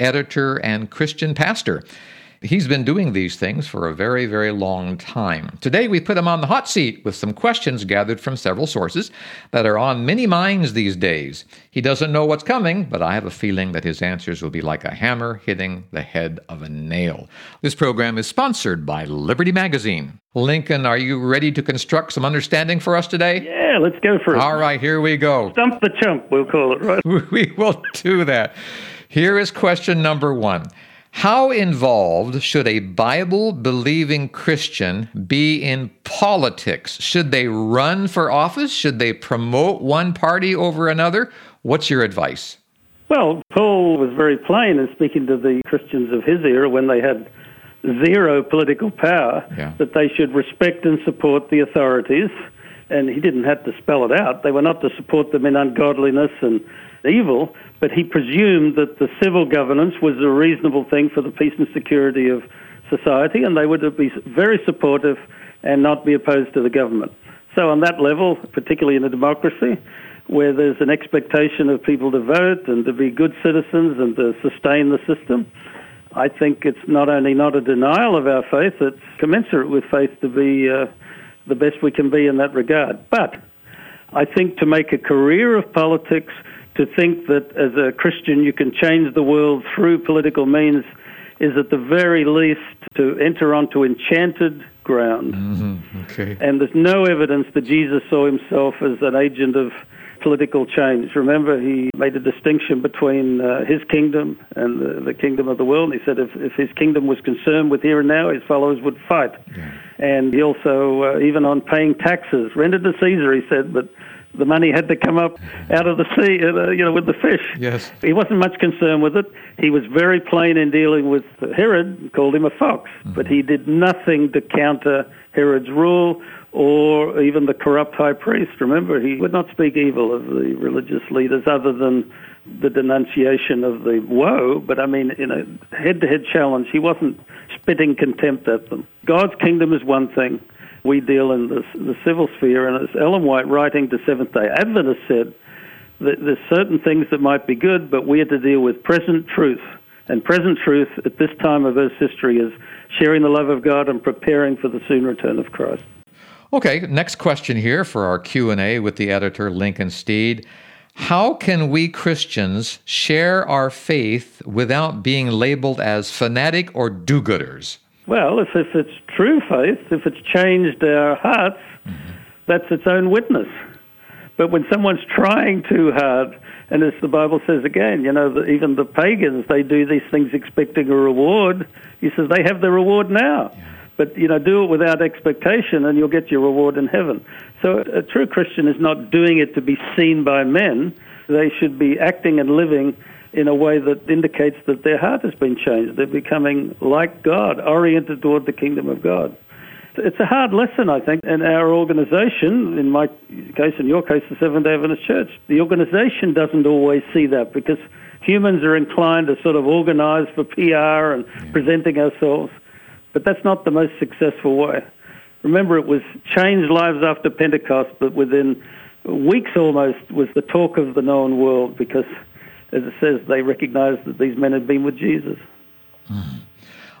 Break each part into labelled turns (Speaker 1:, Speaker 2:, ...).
Speaker 1: editor, and Christian pastor. He's been doing these things for a very, very long time. Today, we put him on the hot seat with some questions gathered from several sources that are on many minds these days. He doesn't know what's coming, but I have a feeling that his answers will be like a hammer hitting the head of a nail. This program is sponsored by Liberty Magazine. Lincoln, are you ready to construct some understanding for us today?
Speaker 2: Yeah, let's go for it.
Speaker 1: All right, here we go.
Speaker 2: Stump the chump, we'll call it, right?
Speaker 1: We will do that. Here is question number one. How involved should a Bible believing Christian be in politics? Should they run for office? Should they promote one party over another? What's your advice?
Speaker 2: Well, Paul was very plain in speaking to the Christians of his era when they had zero political power
Speaker 1: Yeah.
Speaker 2: that they should respect and support the authorities. And he didn't have to spell it out. They were not to support them in ungodliness and evil, but he presumed that the civil governance was a reasonable thing for the peace and security of society, and they would be very supportive and not be opposed to the government. So, on that level, particularly in a democracy, where there's an expectation of people to vote and to be good citizens and to sustain the system, I think it's not only not a denial of our faith, it's commensurate with faith to be uh, the best we can be in that regard. But I think to make a career of politics, to think that as a Christian you can change the world through political means, is at the very least to enter onto enchanted ground.
Speaker 1: Okay.
Speaker 2: And there's no evidence that Jesus saw himself as an agent of political change. Remember, he made a distinction between uh, his kingdom and the, the kingdom of the world. He said if, if his kingdom was concerned with here and now, his followers would fight. And he also, uh, even on paying taxes, rendered to Caesar, he said, but the money had to come up out of the sea, uh, you know, with the fish.
Speaker 1: Yes.
Speaker 2: He wasn't much concerned with it. He was very plain in dealing with Herod, called him a fox, but he did nothing to counter Herod's rule or even the corrupt high priest. Remember, he would not speak evil of the religious leaders other than the denunciation of the woe, but I mean, in a head to head challenge, he wasn't spitting contempt at them. God's kingdom is one thing. We deal in the, the civil sphere, and as Ellen White, writing to Seventh day Adventists, said, that there's certain things that might be good, but we are to deal with present truth. And present truth at this time of Earth's history is sharing the love of God and preparing for the soon return of Christ.
Speaker 1: Okay, next question here for our Q&A with the editor Lincoln Steed. How can we Christians share our faith without being labeled as fanatic or do-gooders?
Speaker 2: Well, if, if it's true faith, if it's changed our hearts, that's its own witness. But when someone's trying too hard, and as the Bible says again, you know, the, even the pagans, they do these things expecting a reward. He says they have the reward now. But, you know, do it without expectation and you'll get your reward in heaven. So a true Christian is not doing it to be seen by men. They should be acting and living in a way that indicates that their heart has been changed. They're becoming like God, oriented toward the kingdom of God. It's a hard lesson, I think, in our organization, in my case, in your case, the Seventh day Adventist Church. The organization doesn't always see that because humans are inclined to sort of organize for PR and presenting ourselves, but that's not the most successful way. Remember, it was changed lives after Pentecost, but within weeks almost was the talk of the known world because, as it says, they recognized that these men had been with Jesus.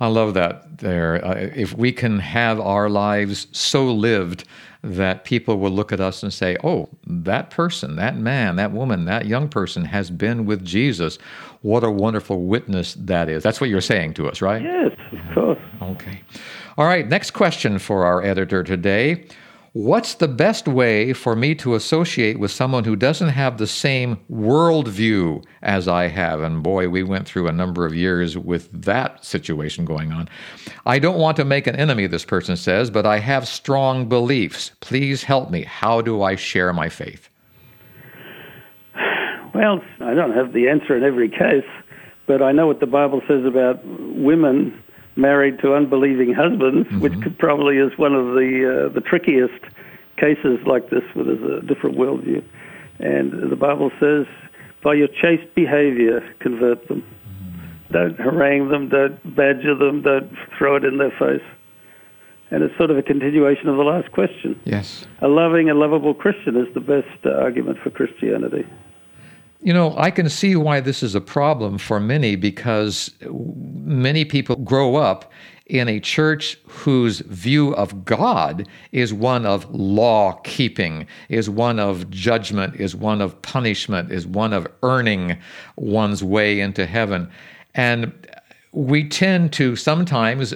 Speaker 1: I love that there. Uh, if we can have our lives so lived that people will look at us and say, oh, that person, that man, that woman, that young person has been with Jesus. What a wonderful witness that is. That's what you're saying to us, right?
Speaker 2: Yes, of course.
Speaker 1: Okay. All right, next question for our editor today. What's the best way for me to associate with someone who doesn't have the same worldview as I have? And boy, we went through a number of years with that situation going on. I don't want to make an enemy, this person says, but I have strong beliefs. Please help me. How do I share my faith?
Speaker 2: Well, I don't have the answer in every case. But I know what the Bible says about women married to unbelieving husbands, mm-hmm. which could probably is one of the uh, the trickiest cases like this, where there's a different worldview. And the Bible says, by your chaste behavior, convert them. Mm-hmm. Don't harangue them, don't badger them, don't throw it in their face. And it's sort of a continuation of the last question.
Speaker 1: Yes.
Speaker 2: A loving and lovable Christian is the best uh, argument for Christianity.
Speaker 1: You know, I can see why this is a problem for many because many people grow up in a church whose view of God is one of law keeping, is one of judgment, is one of punishment, is one of earning one's way into heaven. And we tend to sometimes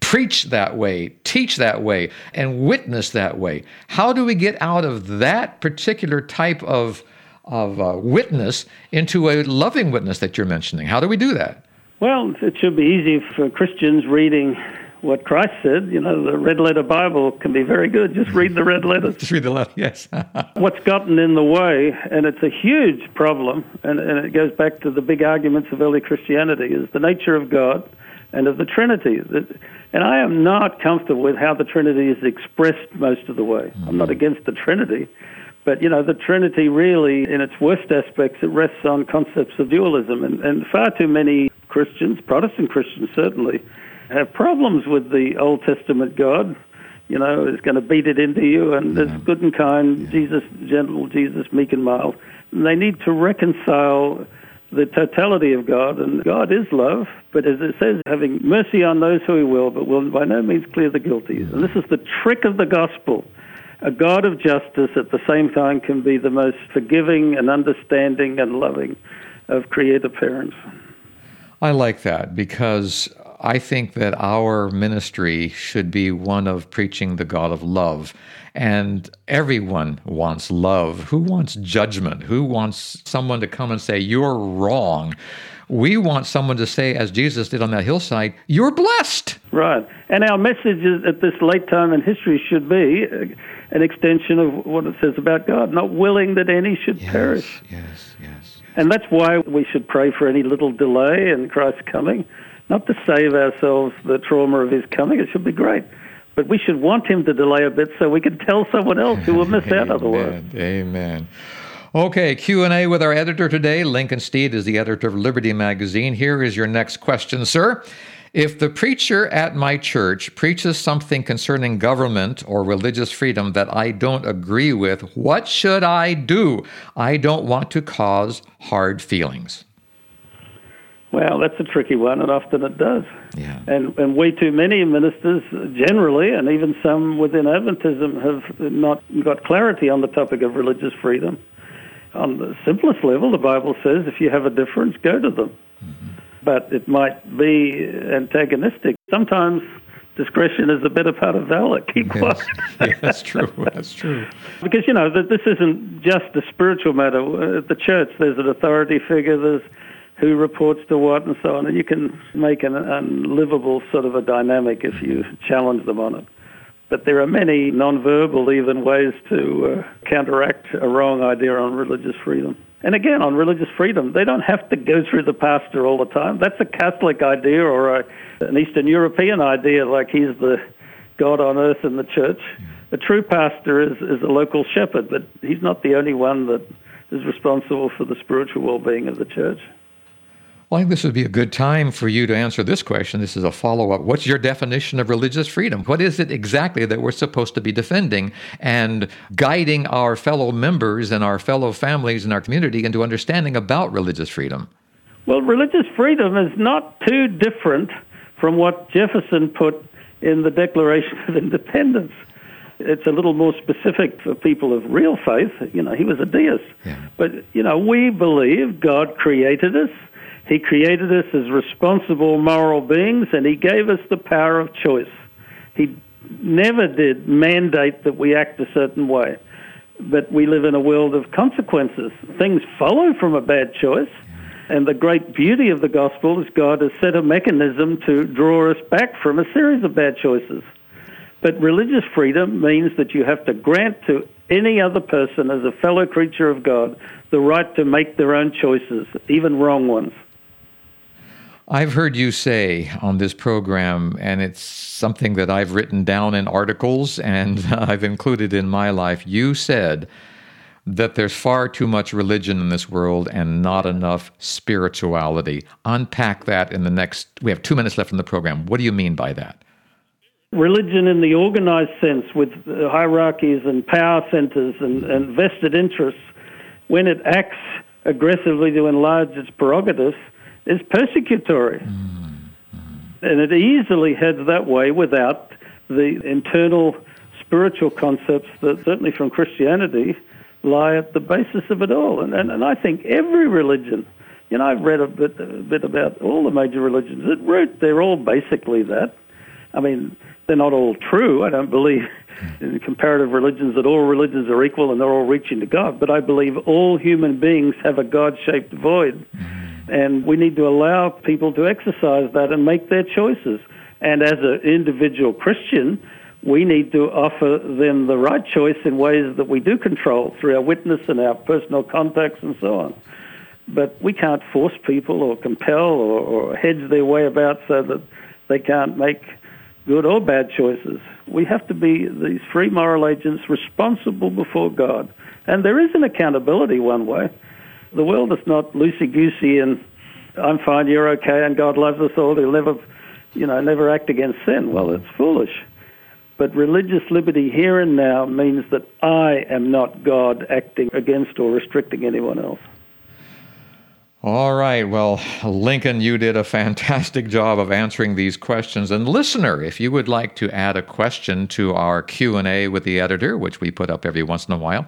Speaker 1: preach that way, teach that way, and witness that way. How do we get out of that particular type of, of uh, witness into a loving witness that you're mentioning? How do we do that?
Speaker 2: Well, it should be easy for Christians reading what Christ said. You know, the red letter Bible can be very good. Just read the red letters.
Speaker 1: Just read the letter, yes.
Speaker 2: What's gotten in the way, and it's a huge problem, and, and it goes back to the big arguments of early Christianity, is the nature of God and of the Trinity. And I am not comfortable with how the Trinity is expressed most of the way. Mm-hmm. I'm not against the Trinity, but you know, the Trinity really, in its worst aspects, it rests on concepts of dualism, and, and far too many Christians, Protestant Christians certainly, have problems with the Old Testament God. You know, is going to beat it into you, and yeah. good and kind, yeah. Jesus, gentle, Jesus, meek and mild. And they need to reconcile the totality of God, and God is love, but as it says, having mercy on those who He will, but will by no means clear the guilty. And this is the trick of the gospel. A God of justice at the same time can be the most forgiving and understanding and loving of creator parents.
Speaker 1: I like that because I think that our ministry should be one of preaching the God of love. And everyone wants love. Who wants judgment? Who wants someone to come and say, You're wrong? We want someone to say, as Jesus did on that hillside, You're blessed.
Speaker 2: Right. And our message at this late time in history should be an extension of what it says about God, not willing that any should
Speaker 1: yes,
Speaker 2: perish.
Speaker 1: Yes, yes.
Speaker 2: And that's why we should pray for any little delay in Christ's coming not to save ourselves the trauma of his coming. It should be great. But we should want him to delay a bit so we can tell someone else who will miss out otherwise.
Speaker 1: Amen. Okay, Q&A with our editor today. Lincoln Steed is the editor of Liberty Magazine. Here is your next question, sir. If the preacher at my church preaches something concerning government or religious freedom that I don't agree with, what should I do? I don't want to cause hard feelings.
Speaker 2: Well, that's a tricky one, and often it does.
Speaker 1: Yeah.
Speaker 2: And, and way too many ministers, generally, and even some within Adventism, have not got clarity on the topic of religious freedom. On the simplest level, the Bible says if you have a difference, go to them. Mm-hmm. But it might be antagonistic. Sometimes discretion is a better part of valor. Keep quiet.
Speaker 1: Yes. that's true. That's true.
Speaker 2: because, you know, this isn't just a spiritual matter. At the church, there's an authority figure, there's who reports to what and so on. And you can make an unlivable sort of a dynamic if you challenge them on it. But there are many non-verbal even ways to uh, counteract a wrong idea on religious freedom. And again, on religious freedom, they don't have to go through the pastor all the time. That's a Catholic idea or a, an Eastern European idea, like he's the God on earth in the church. A true pastor is, is a local shepherd, but he's not the only one that is responsible for the spiritual well-being of the church.
Speaker 1: Well, I think this would be a good time for you to answer this question. This is a follow up. What's your definition of religious freedom? What is it exactly that we're supposed to be defending and guiding our fellow members and our fellow families and our community into understanding about religious freedom?
Speaker 2: Well, religious freedom is not too different from what Jefferson put in the Declaration of Independence. It's a little more specific for people of real faith. You know, he was a deist. Yeah. But, you know, we believe God created us he created us as responsible moral beings and He gave us the power of choice. He never did mandate that we act a certain way. But we live in a world of consequences. Things follow from a bad choice. And the great beauty of the gospel is God has set a mechanism to draw us back from a series of bad choices. But religious freedom means that you have to grant to any other person as a fellow creature of God the right to make their own choices, even wrong ones.
Speaker 1: I've heard you say on this program, and it's something that I've written down in articles and I've included in my life. You said that there's far too much religion in this world and not enough spirituality. Unpack that in the next, we have two minutes left in the program. What do you mean by that?
Speaker 2: Religion in the organized sense, with hierarchies and power centers and, and vested interests, when it acts aggressively to enlarge its prerogatives, is persecutory. Mm-hmm. And it easily heads that way without the internal spiritual concepts that, certainly from Christianity, lie at the basis of it all. And, and, and I think every religion, you know, I've read a bit, a bit about all the major religions. At root, they're all basically that. I mean, they're not all true. I don't believe in comparative religions that all religions are equal and they're all reaching to God. But I believe all human beings have a God shaped void. Mm-hmm. And we need to allow people to exercise that and make their choices. And as an individual Christian, we need to offer them the right choice in ways that we do control through our witness and our personal contacts and so on. But we can't force people or compel or, or hedge their way about so that they can't make good or bad choices. We have to be these free moral agents responsible before God. And there is an accountability one way. The world is not loosey goosey and I'm fine, you're okay, and God loves us all. He'll never, you know, never act against sin. Well, it's foolish. But religious liberty here and now means that I am not God acting against or restricting anyone else.
Speaker 1: All right. Well, Lincoln, you did a fantastic job of answering these questions. And listener, if you would like to add a question to our Q&A with the editor, which we put up every once in a while,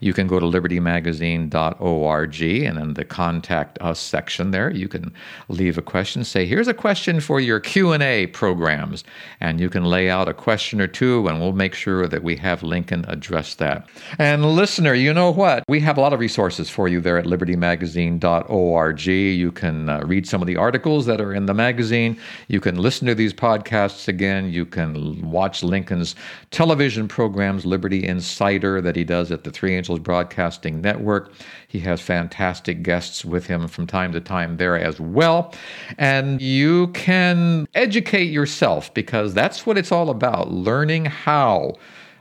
Speaker 1: you can go to libertymagazine.org and in the contact us section there, you can leave a question, say, "Here's a question for your Q&A programs." And you can lay out a question or two and we'll make sure that we have Lincoln address that. And listener, you know what? We have a lot of resources for you there at libertymagazine.org org. You can uh, read some of the articles that are in the magazine. You can listen to these podcasts again. You can watch Lincoln's television programs, Liberty Insider, that he does at the Three Angels Broadcasting Network. He has fantastic guests with him from time to time there as well. And you can educate yourself because that's what it's all about learning how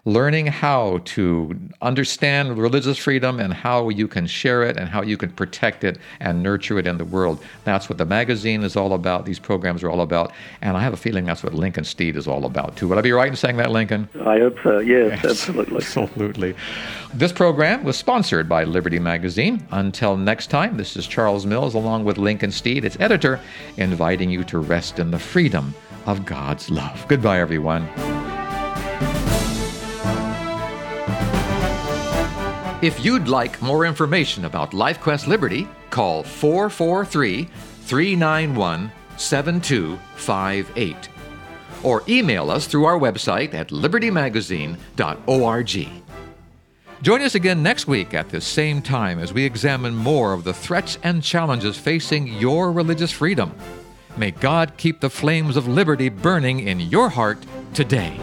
Speaker 1: learning how to understand religious freedom and how you can share it and how you can protect it and nurture it in the world. That's what the magazine is all about. These programs are all about. And I have a feeling that's what Lincoln Steed is all about, too. Would I be right in saying that, Lincoln?
Speaker 2: I hope so. Yes, yes absolutely.
Speaker 1: Absolutely. This program was sponsored by Liberty Magazine. Until next time, this is Charles Mills along with Lincoln Steed, its editor, inviting you to rest in the freedom of God's love. Goodbye, everyone. If you'd like more information about LifeQuest Liberty, call 443 391 7258 or email us through our website at libertymagazine.org. Join us again next week at the same time as we examine more of the threats and challenges facing your religious freedom. May God keep the flames of liberty burning in your heart today.